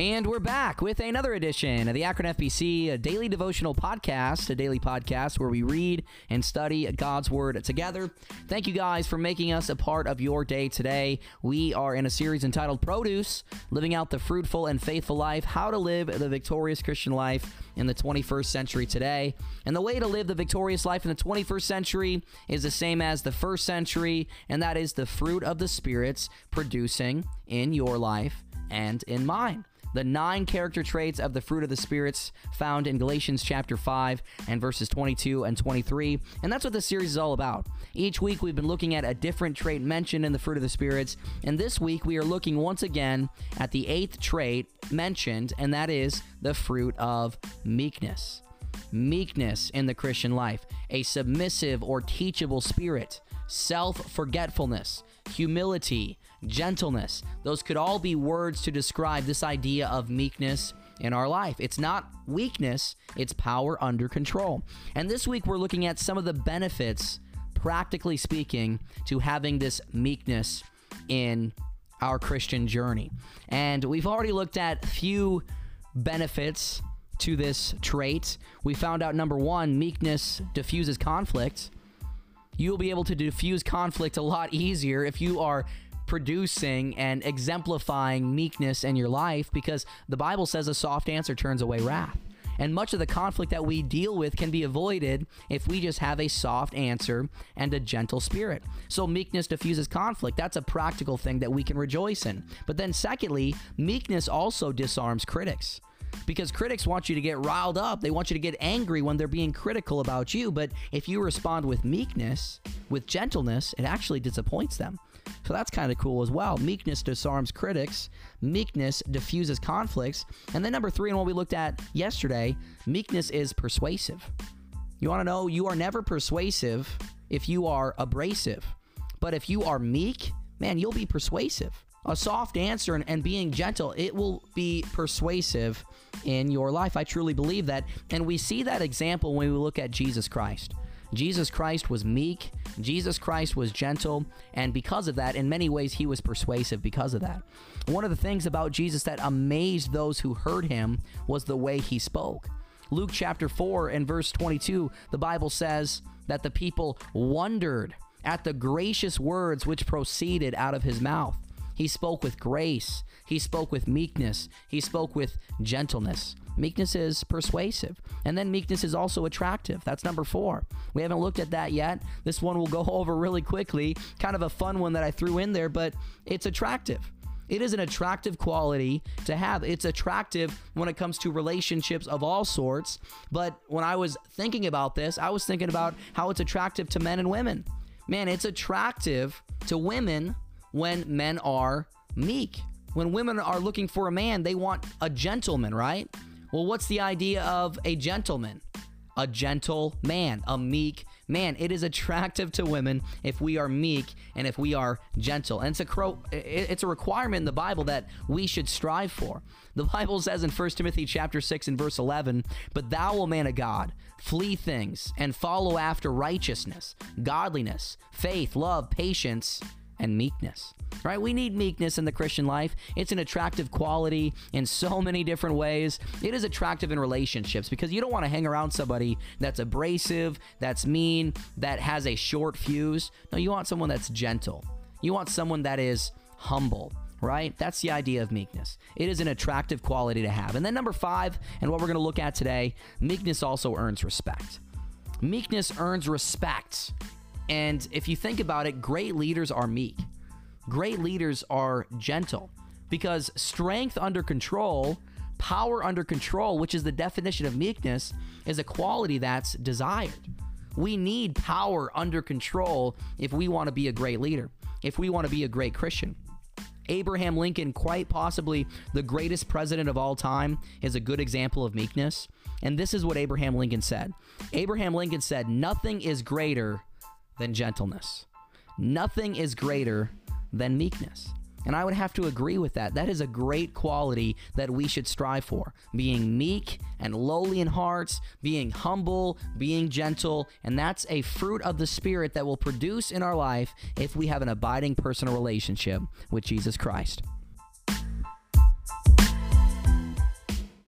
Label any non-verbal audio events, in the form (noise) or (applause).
And we're back with another edition of the Akron FBC, a daily devotional podcast, a daily podcast where we read and study God's Word together. Thank you guys for making us a part of your day today. We are in a series entitled Produce Living Out the Fruitful and Faithful Life How to Live the Victorious Christian Life in the 21st Century Today. And the way to live the victorious life in the 21st century is the same as the first century, and that is the fruit of the spirits producing in your life and in mine the nine character traits of the fruit of the spirits found in Galatians chapter 5 and verses 22 and 23. And that's what this series is all about. Each week we've been looking at a different trait mentioned in the fruit of the spirits, and this week we are looking once again at the eighth trait mentioned, and that is the fruit of meekness. Meekness in the Christian life, a submissive or teachable spirit, self forgetfulness, humility, gentleness. Those could all be words to describe this idea of meekness in our life. It's not weakness, it's power under control. And this week we're looking at some of the benefits, practically speaking, to having this meekness in our Christian journey. And we've already looked at a few benefits to this trait. We found out number 1, meekness diffuses conflict. You'll be able to diffuse conflict a lot easier if you are producing and exemplifying meekness in your life because the Bible says a soft answer turns away wrath. And much of the conflict that we deal with can be avoided if we just have a soft answer and a gentle spirit. So, meekness diffuses conflict. That's a practical thing that we can rejoice in. But then, secondly, meekness also disarms critics because critics want you to get riled up. They want you to get angry when they're being critical about you. But if you respond with meekness, with gentleness, it actually disappoints them. So that's kind of cool as well. Meekness disarms critics, meekness diffuses conflicts. And then number three, and what we looked at yesterday, meekness is persuasive. You want to know, you are never persuasive if you are abrasive. But if you are meek, man, you'll be persuasive. A soft answer and, and being gentle, it will be persuasive in your life. I truly believe that. And we see that example when we look at Jesus Christ. Jesus Christ was meek, Jesus Christ was gentle, and because of that, in many ways, he was persuasive because of that. One of the things about Jesus that amazed those who heard him was the way he spoke. Luke chapter 4 and verse 22, the Bible says that the people wondered at the gracious words which proceeded out of his mouth. He spoke with grace. He spoke with meekness. He spoke with gentleness. Meekness is persuasive. And then meekness is also attractive. That's number four. We haven't looked at that yet. This one will go (laughs) over really quickly. Kind of a fun one that I threw in there, but it's attractive. It is an attractive quality to have. It's attractive when it comes to relationships of all sorts. But when I was thinking about this, I was thinking about how it's attractive to men and women. Man, it's attractive to women when men are meek. When women are looking for a man, they want a gentleman, right? Well, what's the idea of a gentleman? A gentle man, a meek man. It is attractive to women if we are meek and if we are gentle. And it's a cro- it's a requirement in the Bible that we should strive for. The Bible says in 1 Timothy chapter 6 and verse 11, "But thou, O man of God, flee things and follow after righteousness, godliness, faith, love, patience, and meekness. Right? We need meekness in the Christian life. It's an attractive quality in so (laughs) many different ways. It is attractive in relationships because you don't want to hang around somebody that's abrasive, that's mean, that has a short fuse. No, you want someone that's gentle. You want someone that is humble right? That's the idea of meekness. It is an attractive quality to have. And then number five, and what we're going to look at today, meekness also earns respect. Meekness earns respect and if you think about it, great leaders are meek. Great leaders are gentle because strength under control, power under control, which is the definition of meekness, is a quality that's desired. We need power under control if we want to be a great leader, if we want to be a great Christian. Abraham Lincoln, quite possibly the greatest president of all time, is a good example of meekness. And this is what Abraham Lincoln said Abraham Lincoln said, Nothing is greater than gentleness. Nothing is greater than meekness. And I would have to agree with that. That is a great quality that we should strive for. Being meek and lowly in hearts, being humble, being gentle, and that's a fruit of the Spirit that will produce in our life if we have an abiding personal relationship with Jesus Christ.